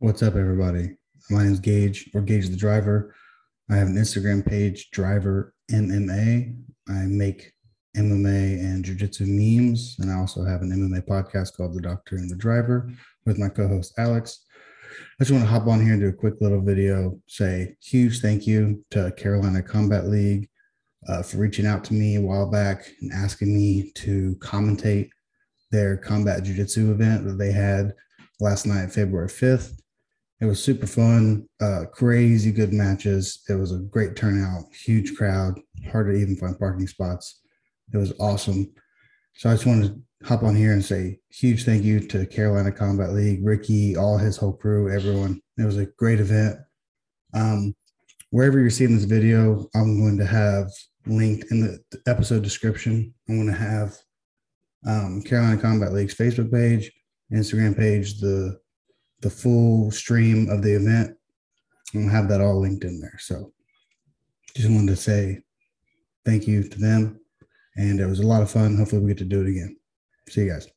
What's up, everybody? My name is Gage or Gage the Driver. I have an Instagram page, Driver MMA. I make MMA and Jiu Jitsu memes, and I also have an MMA podcast called The Doctor and the Driver with my co host, Alex. I just want to hop on here and do a quick little video, say huge thank you to Carolina Combat League uh, for reaching out to me a while back and asking me to commentate their combat jiu-jitsu event that they had last night, February 5th. It was super fun, uh, crazy good matches. It was a great turnout, huge crowd, hard to even find parking spots. It was awesome. So I just wanted to hop on here and say huge thank you to Carolina Combat League, Ricky, all his whole crew, everyone. It was a great event. Um, wherever you're seeing this video, I'm going to have linked in the episode description. I'm going to have um, Carolina Combat League's Facebook page, Instagram page, the the full stream of the event. I'll have that all linked in there. So just wanted to say thank you to them. And it was a lot of fun. Hopefully we get to do it again. See you guys.